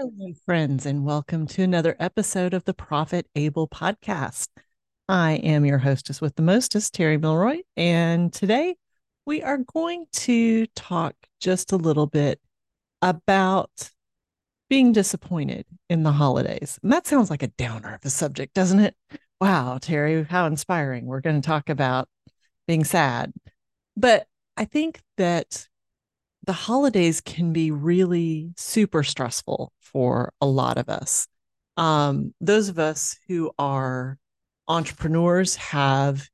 Hello, friends, and welcome to another episode of the Profit Able podcast. I am your hostess with the mostest, Terri Milroy, and today we are going to talk just a little bit about being disappointed in the holidays. And that sounds like a downer of a subject, doesn't it? Wow, Terri, how inspiring. We're going to talk about being sad. But I think that the holidays can be really super stressful for a lot of us. Um, those of us who are entrepreneurs have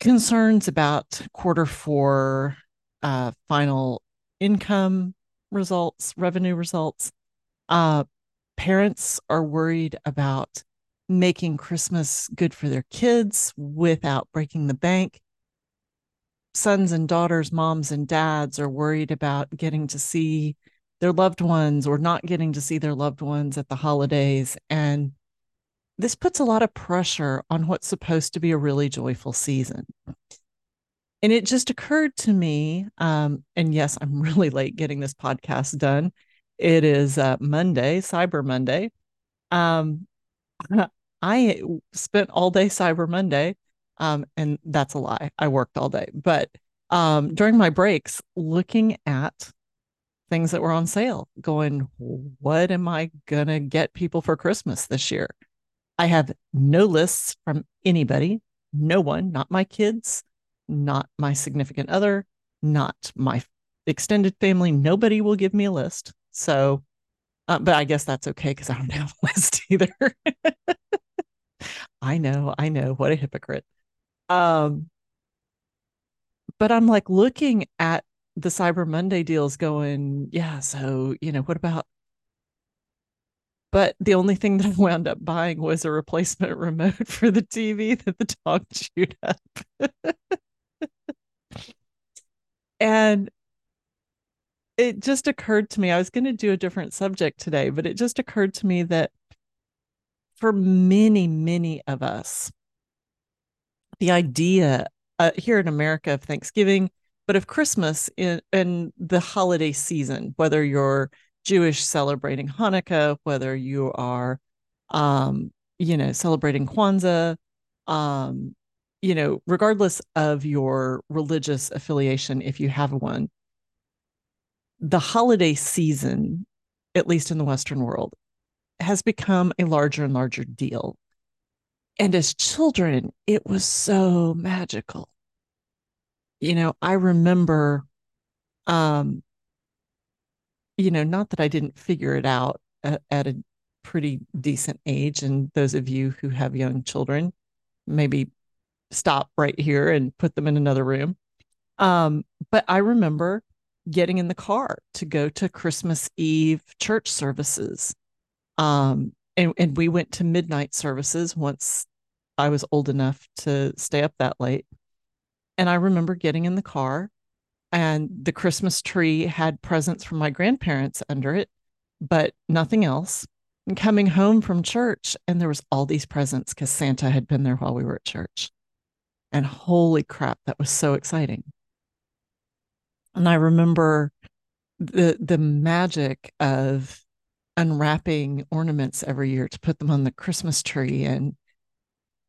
concerns about quarter four uh, final income results, revenue results. Uh, parents are worried about making Christmas good for their kids without breaking the bank sons and daughters, moms and dads are worried about getting to see their loved ones or not getting to see their loved ones at the holidays. And this puts a lot of pressure on what's supposed to be a really joyful season. And it just occurred to me, um, and yes, I'm really late getting this podcast done. It is uh, Monday, Cyber Monday. Um, I spent all day Cyber Monday um, and that's a lie. I worked all day. But um, during my breaks, looking at things that were on sale, going, what am I going to get people for Christmas this year? I have no lists from anybody, no one, not my kids, not my significant other, not my extended family. Nobody will give me a list. So, uh, but I guess that's okay because I don't have a list either. I know, I know. What a hypocrite. Um, but I'm like looking at the Cyber Monday deals going, yeah, so, you know, what about but the only thing that I wound up buying was a replacement remote for the TV that the dog chewed up. and it just occurred to me, I was going to do a different subject today, but it just occurred to me that for many, many of us, the idea uh, here in America of Thanksgiving, but of Christmas in, in the holiday season, whether you're Jewish celebrating Hanukkah, whether you are, um, you know, celebrating Kwanzaa, um, you know, regardless of your religious affiliation, if you have one, the holiday season, at least in the Western world, has become a larger and larger deal. And as children, it was so magical. You know, I remember, um, you know, not that I didn't figure it out at, at a pretty decent age. And those of you who have young children, maybe stop right here and put them in another room. Um, but I remember getting in the car to go to Christmas Eve church services. Um, and, and we went to midnight services once I was old enough to stay up that late. And I remember getting in the car and the Christmas tree had presents from my grandparents under it, but nothing else. And coming home from church, and there was all these presents because Santa had been there while we were at church. And holy crap, that was so exciting. And I remember the the magic of unwrapping ornaments every year to put them on the Christmas tree and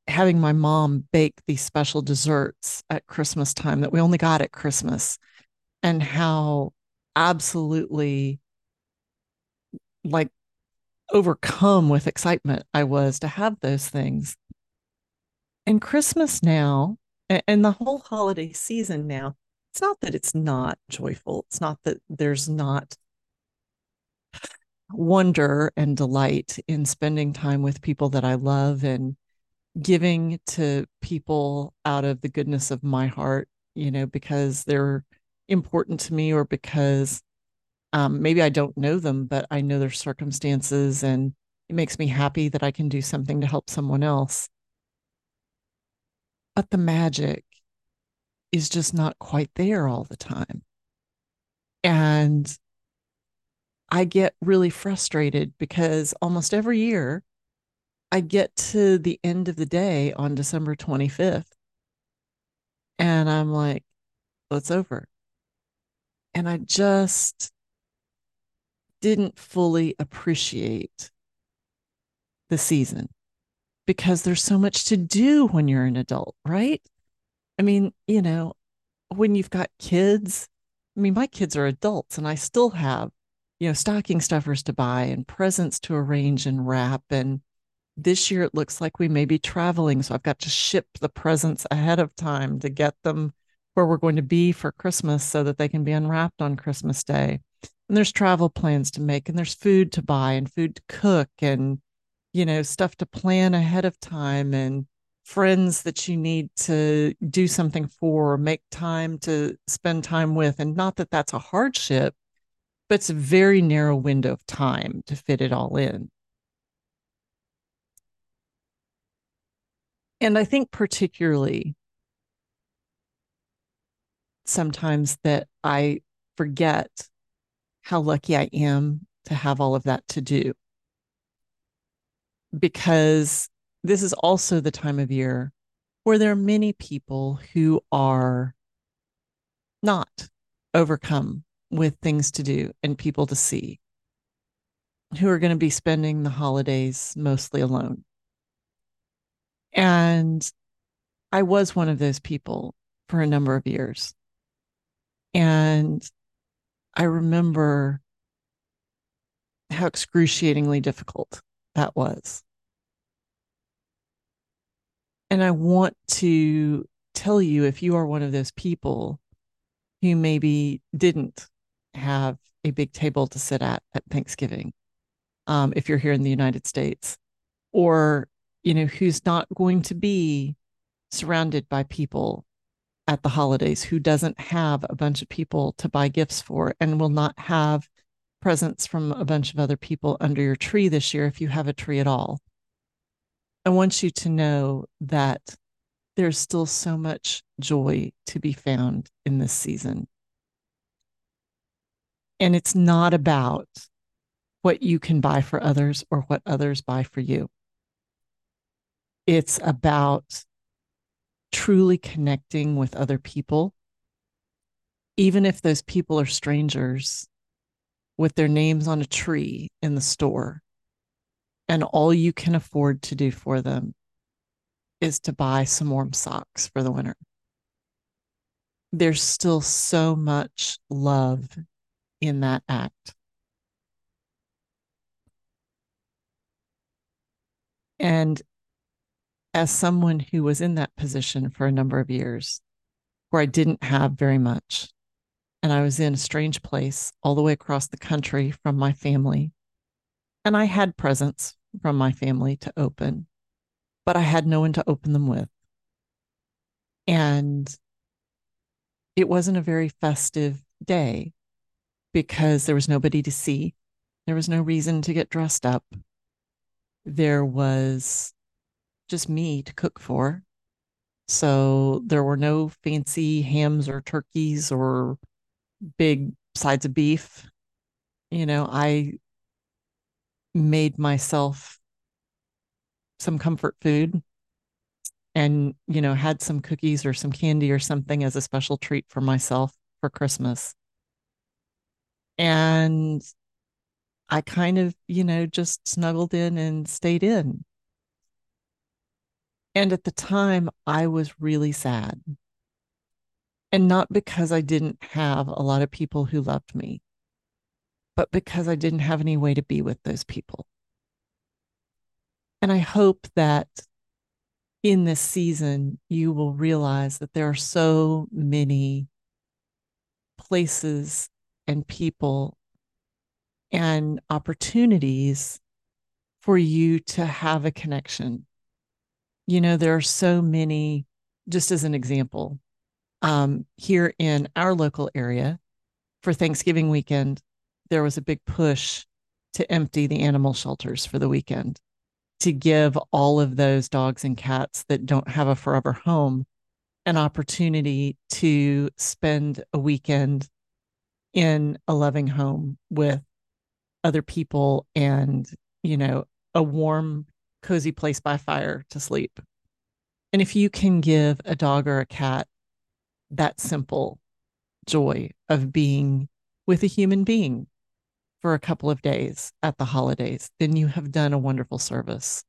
having my mom bake these special desserts at Christmas time that we only got at Christmas and how absolutely like overcome with excitement I was to have those things. And Christmas now and the whole holiday season now, it's not that it's not joyful. It's not that there's not wonder and delight in spending time with people that I love and giving to people out of the goodness of my heart, you know, because they're important to me or because um, maybe I don't know them, but I know their circumstances and it makes me happy that I can do something to help someone else. But the magic is just not quite there all the time. And I get really frustrated because almost every year I get to the end of the day on December 25th and I'm like, well, it's over. And I just didn't fully appreciate the season because there's so much to do when you're an adult, right? I mean, you know, when you've got kids, I mean, my kids are adults and I still have, you know, stocking stuffers to buy and presents to arrange and wrap. And this year it looks like we may be traveling. So I've got to ship the presents ahead of time to get them where we're going to be for Christmas so that they can be unwrapped on Christmas Day. And there's travel plans to make and there's food to buy and food to cook and, you know, stuff to plan ahead of time and friends that you need to do something for or make time to spend time with. And not that that's a hardship, but it's a very narrow window of time to fit it all in. And I think, particularly, sometimes that I forget how lucky I am to have all of that to do. Because this is also the time of year where there are many people who are not overcome with things to do and people to see, who are going to be spending the holidays mostly alone. And I was one of those people for a number of years. And I remember how excruciatingly difficult that was. And I want to tell you if you are one of those people who maybe didn't have a big table to sit at at Thanksgiving, um, if you're here in the United States, or you know who's not going to be surrounded by people at the holidays who doesn't have a bunch of people to buy gifts for and will not have presents from a bunch of other people under your tree this year if you have a tree at all. I want you to know that there's still so much joy to be found in this season. And it's not about what you can buy for others or what others buy for you. It's about truly connecting with other people, even if those people are strangers with their names on a tree in the store, and all you can afford to do for them is to buy some warm socks for the winter. There's still so much love in that act. And as someone who was in that position for a number of years where I didn't have very much, and I was in a strange place all the way across the country from my family, and I had presents from my family to open, but I had no one to open them with. And it wasn't a very festive day because there was nobody to see. There was no reason to get dressed up. There was just me to cook for. So there were no fancy hams or turkeys or big sides of beef. You know, I made myself some comfort food and, you know, had some cookies or some candy or something as a special treat for myself for Christmas. And I kind of, you know, just snuggled in and stayed in. And at the time, I was really sad. And not because I didn't have a lot of people who loved me, but because I didn't have any way to be with those people. And I hope that in this season, you will realize that there are so many places and people and opportunities for you to have a connection. You know, there are so many, just as an example, um, here in our local area for Thanksgiving weekend, there was a big push to empty the animal shelters for the weekend to give all of those dogs and cats that don't have a forever home an opportunity to spend a weekend in a loving home with other people and, you know, a warm cozy place by fire to sleep. And if you can give a dog or a cat that simple joy of being with a human being for a couple of days at the holidays, then you have done a wonderful service.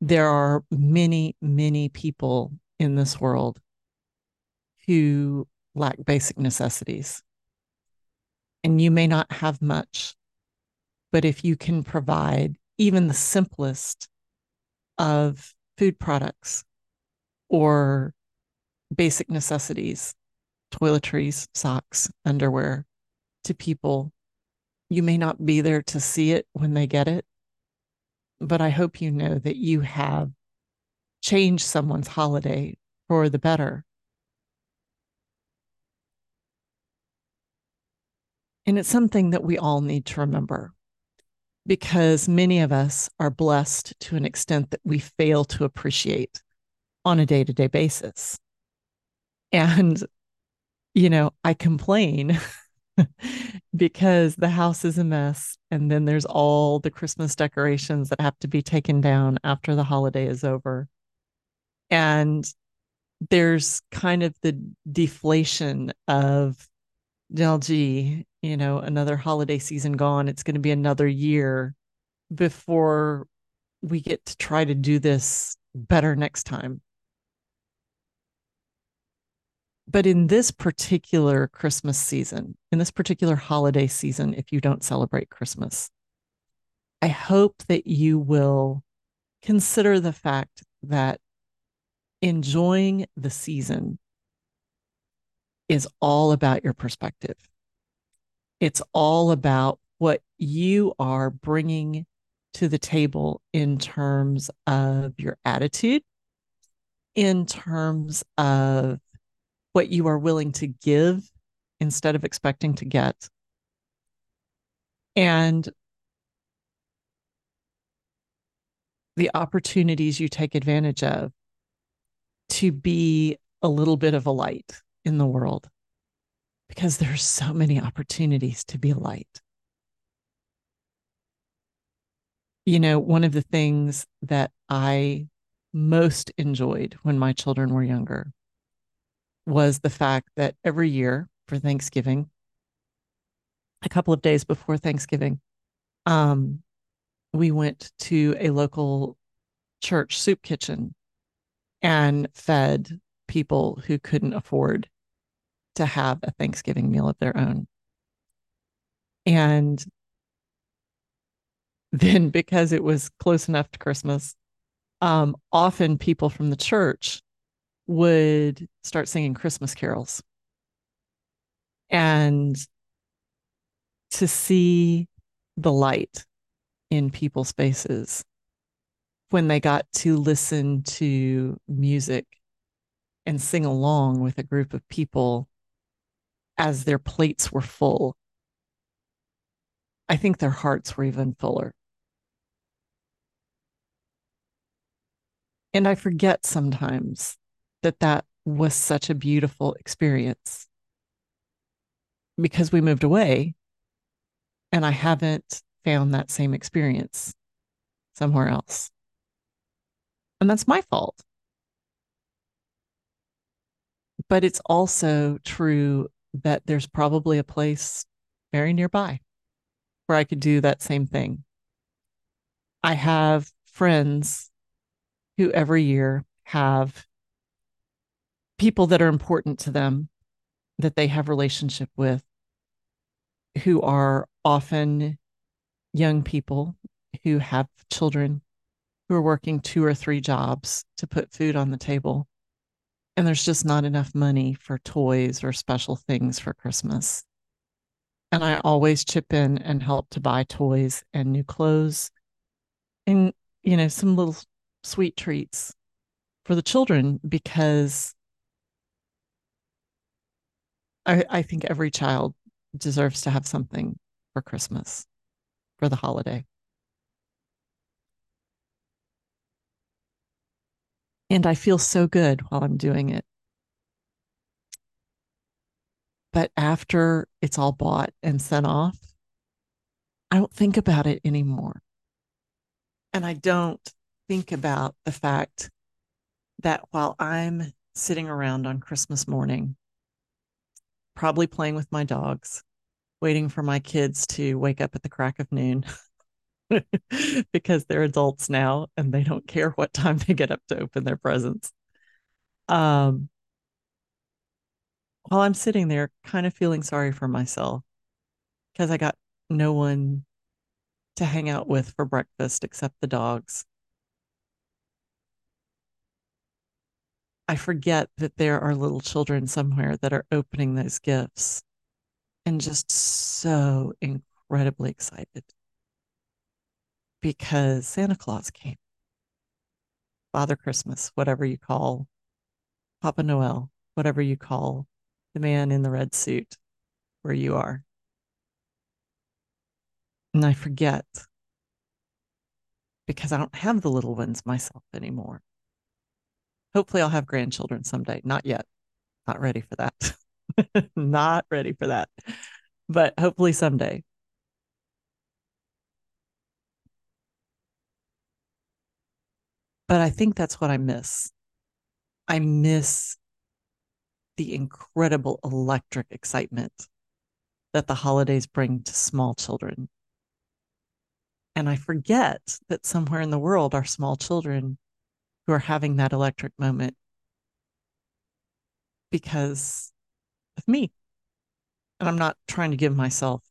There are many, many people in this world who lack basic necessities. And you may not have much, but if you can provide even the simplest of food products or basic necessities, toiletries, socks, underwear to people, you may not be there to see it when they get it, but I hope you know that you have changed someone's holiday for the better. And it's something that we all need to remember because many of us are blessed to an extent that we fail to appreciate on a day to day basis. And, you know, I complain because the house is a mess. And then there's all the Christmas decorations that have to be taken down after the holiday is over. And there's kind of the deflation of, well, gee, you know, another holiday season gone. It's going to be another year before we get to try to do this better next time. But in this particular Christmas season, in this particular holiday season, if you don't celebrate Christmas, I hope that you will consider the fact that enjoying the season is all about your perspective. It's all about what you are bringing to the table in terms of your attitude, in terms of what you are willing to give instead of expecting to get. And the opportunities you take advantage of to be a little bit of a light in the world because there are so many opportunities to be a light. You know, one of the things that I most enjoyed when my children were younger was the fact that every year for Thanksgiving, a couple of days before Thanksgiving, um, we went to a local church soup kitchen and fed people who couldn't afford to have a Thanksgiving meal of their own. And then because it was close enough to Christmas, um, often people from the church would start singing Christmas carols. And to see the light in people's faces when they got to listen to music and sing along with a group of people as their plates were full. I think their hearts were even fuller. And I forget sometimes that that was such a beautiful experience because we moved away and I haven't found that same experience somewhere else. And that's my fault. But it's also true that there's probably a place very nearby where I could do that same thing. I have friends who every year have people that are important to them that they have relationship with who are often young people who have children who are working two or three jobs to put food on the table and there's just not enough money for toys or special things for Christmas. And I always chip in and help to buy toys and new clothes and, you know, some little sweet treats for the children because I, I think every child deserves to have something for Christmas, for the holiday. And I feel so good while I'm doing it. But after it's all bought and sent off, I don't think about it anymore. And I don't think about the fact that while I'm sitting around on Christmas morning, probably playing with my dogs, waiting for my kids to wake up at the crack of noon because they're adults now and they don't care what time they get up to open their presents. Um, while I'm sitting there, kind of feeling sorry for myself because I got no one to hang out with for breakfast except the dogs. I forget that there are little children somewhere that are opening those gifts and just so incredibly excited because Santa Claus came. Father Christmas, whatever you call Papa Noel, whatever you call the man in the red suit where you are. And I forget because I don't have the little ones myself anymore. Hopefully, I'll have grandchildren someday. Not yet. Not ready for that. Not ready for that. But hopefully, someday. But I think that's what I miss. I miss the incredible electric excitement that the holidays bring to small children. And I forget that somewhere in the world are small children who are having that electric moment because of me. And I'm not trying to give myself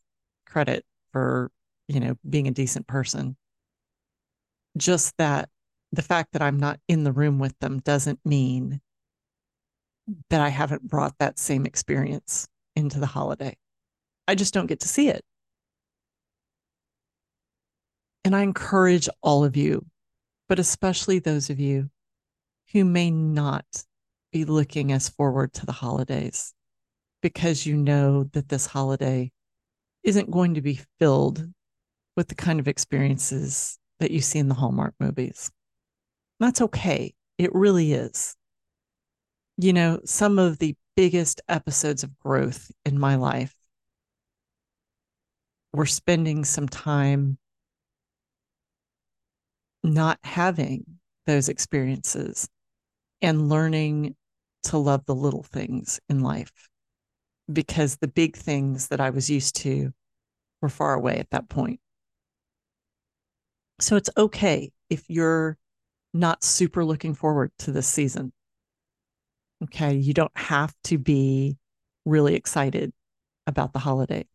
credit for, you know, being a decent person. Just that the fact that I'm not in the room with them doesn't mean that I haven't brought that same experience into the holiday. I just don't get to see it. And I encourage all of you but especially those of you who may not be looking as forward to the holidays because you know that this holiday isn't going to be filled with the kind of experiences that you see in the Hallmark movies. That's okay. It really is. You know, some of the biggest episodes of growth in my life were spending some time not having those experiences and learning to love the little things in life because the big things that I was used to were far away at that point. So it's okay if you're not super looking forward to this season. Okay. You don't have to be really excited about the holiday.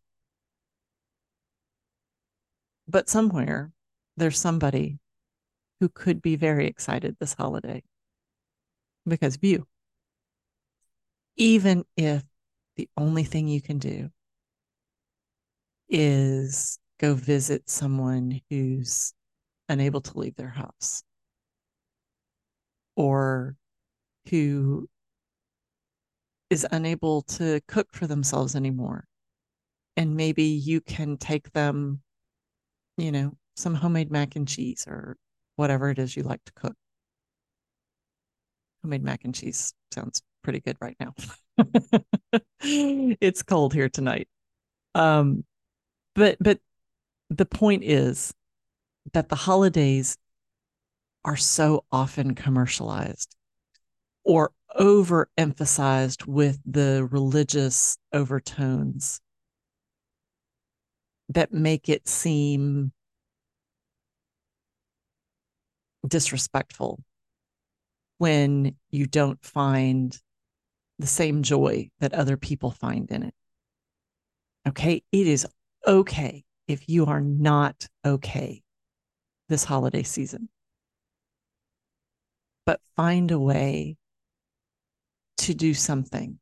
But somewhere there's somebody who could be very excited this holiday because of you. Even if the only thing you can do is go visit someone who's unable to leave their house or who is unable to cook for themselves anymore. And maybe you can take them, you know, some homemade mac and cheese or whatever it is you like to cook. Homemade mac and cheese sounds pretty good right now. it's cold here tonight. Um, but but the point is that the holidays are so often commercialized or overemphasized with the religious overtones that make it seem disrespectful when you don't find the same joy that other people find in it. Okay. It is okay if you are not okay this holiday season, but find a way to do something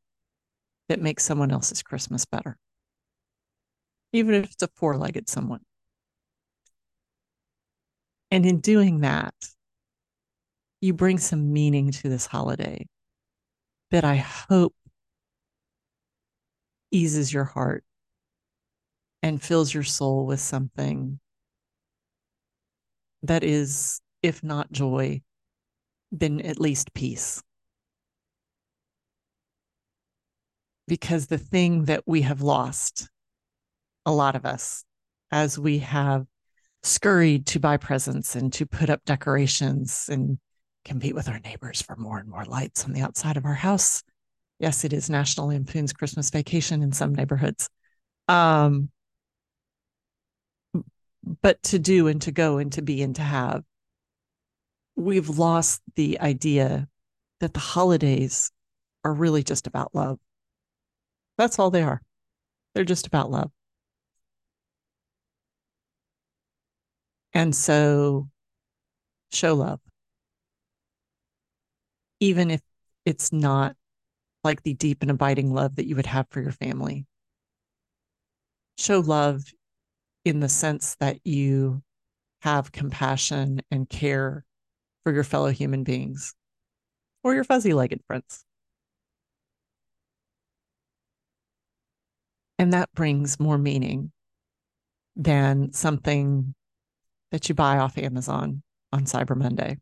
that makes someone else's Christmas better, even if it's a four legged someone. And in doing that, you bring some meaning to this holiday that I hope eases your heart and fills your soul with something that is, if not joy, then at least peace. Because the thing that we have lost, a lot of us, as we have scurried to buy presents and to put up decorations and compete with our neighbors for more and more lights on the outside of our house. Yes, it is National Lampoon's Christmas Vacation in some neighborhoods. Um, but to do and to go and to be and to have. We've lost the idea that the holidays are really just about love. That's all they are. They're just about love. And so show love. Even if it's not like the deep and abiding love that you would have for your family. Show love in the sense that you have compassion and care for your fellow human beings or your fuzzy legged friends. And that brings more meaning than something that you buy off Amazon on Cyber Monday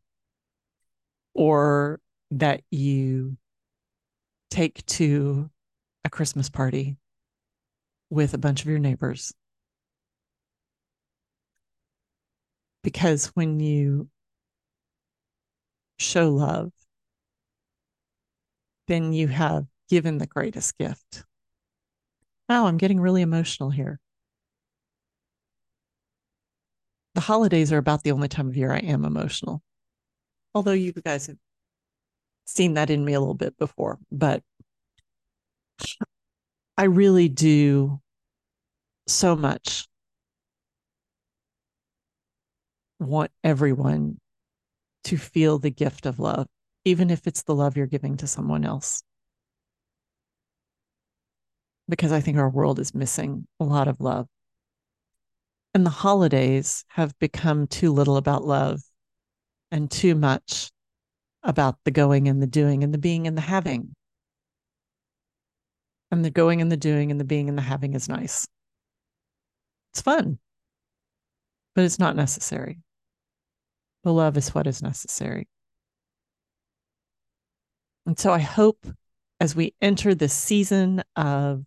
or that you take to a Christmas party with a bunch of your neighbors. Because when you show love, then you have given the greatest gift. Oh, I'm getting really emotional here. The holidays are about the only time of year I am emotional. Although you guys have seen that in me a little bit before, but I really do so much want everyone to feel the gift of love, even if it's the love you're giving to someone else. Because I think our world is missing a lot of love. And the holidays have become too little about love and too much about the going and the doing and the being and the having. And the going and the doing and the being and the having is nice. It's fun, but it's not necessary. The love is what is necessary. And so I hope as we enter this season of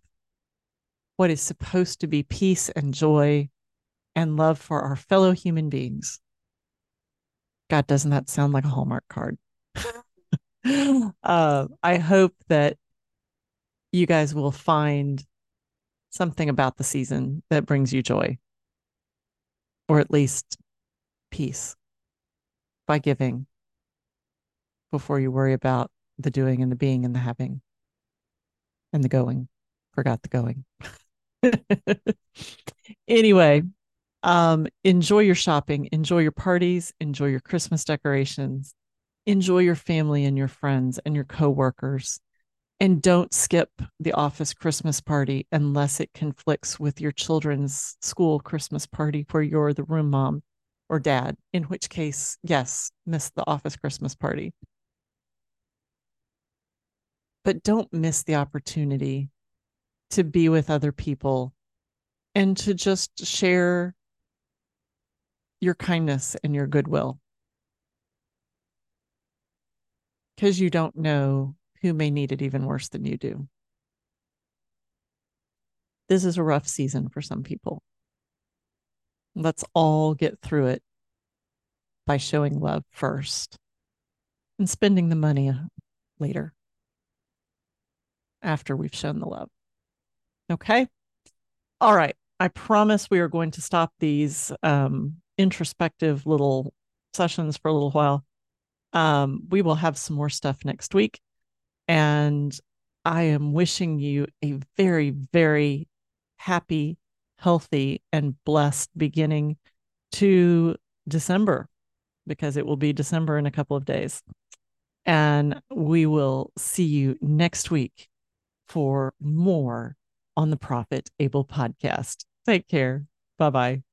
what is supposed to be peace and joy and love for our fellow human beings. God, doesn't that sound like a Hallmark card? uh, I hope that you guys will find something about the season that brings you joy, or at least peace by giving before you worry about the doing and the being and the having and the going. Forgot the going. anyway, um, enjoy your shopping, enjoy your parties, enjoy your Christmas decorations, enjoy your family and your friends and your coworkers. And don't skip the office Christmas party unless it conflicts with your children's school Christmas party where you're the room mom or dad, in which case, yes, miss the office Christmas party. But don't miss the opportunity to be with other people and to just share your kindness and your goodwill. Because you don't know who may need it even worse than you do. This is a rough season for some people. Let's all get through it by showing love first and spending the money later after we've shown the love. Okay. All right. I promise we are going to stop these um, introspective little sessions for a little while. Um, we will have some more stuff next week. And I am wishing you a very, very happy, healthy, and blessed beginning to December because it will be December in a couple of days. And we will see you next week for more on the Profit Able podcast. Take care. Bye bye.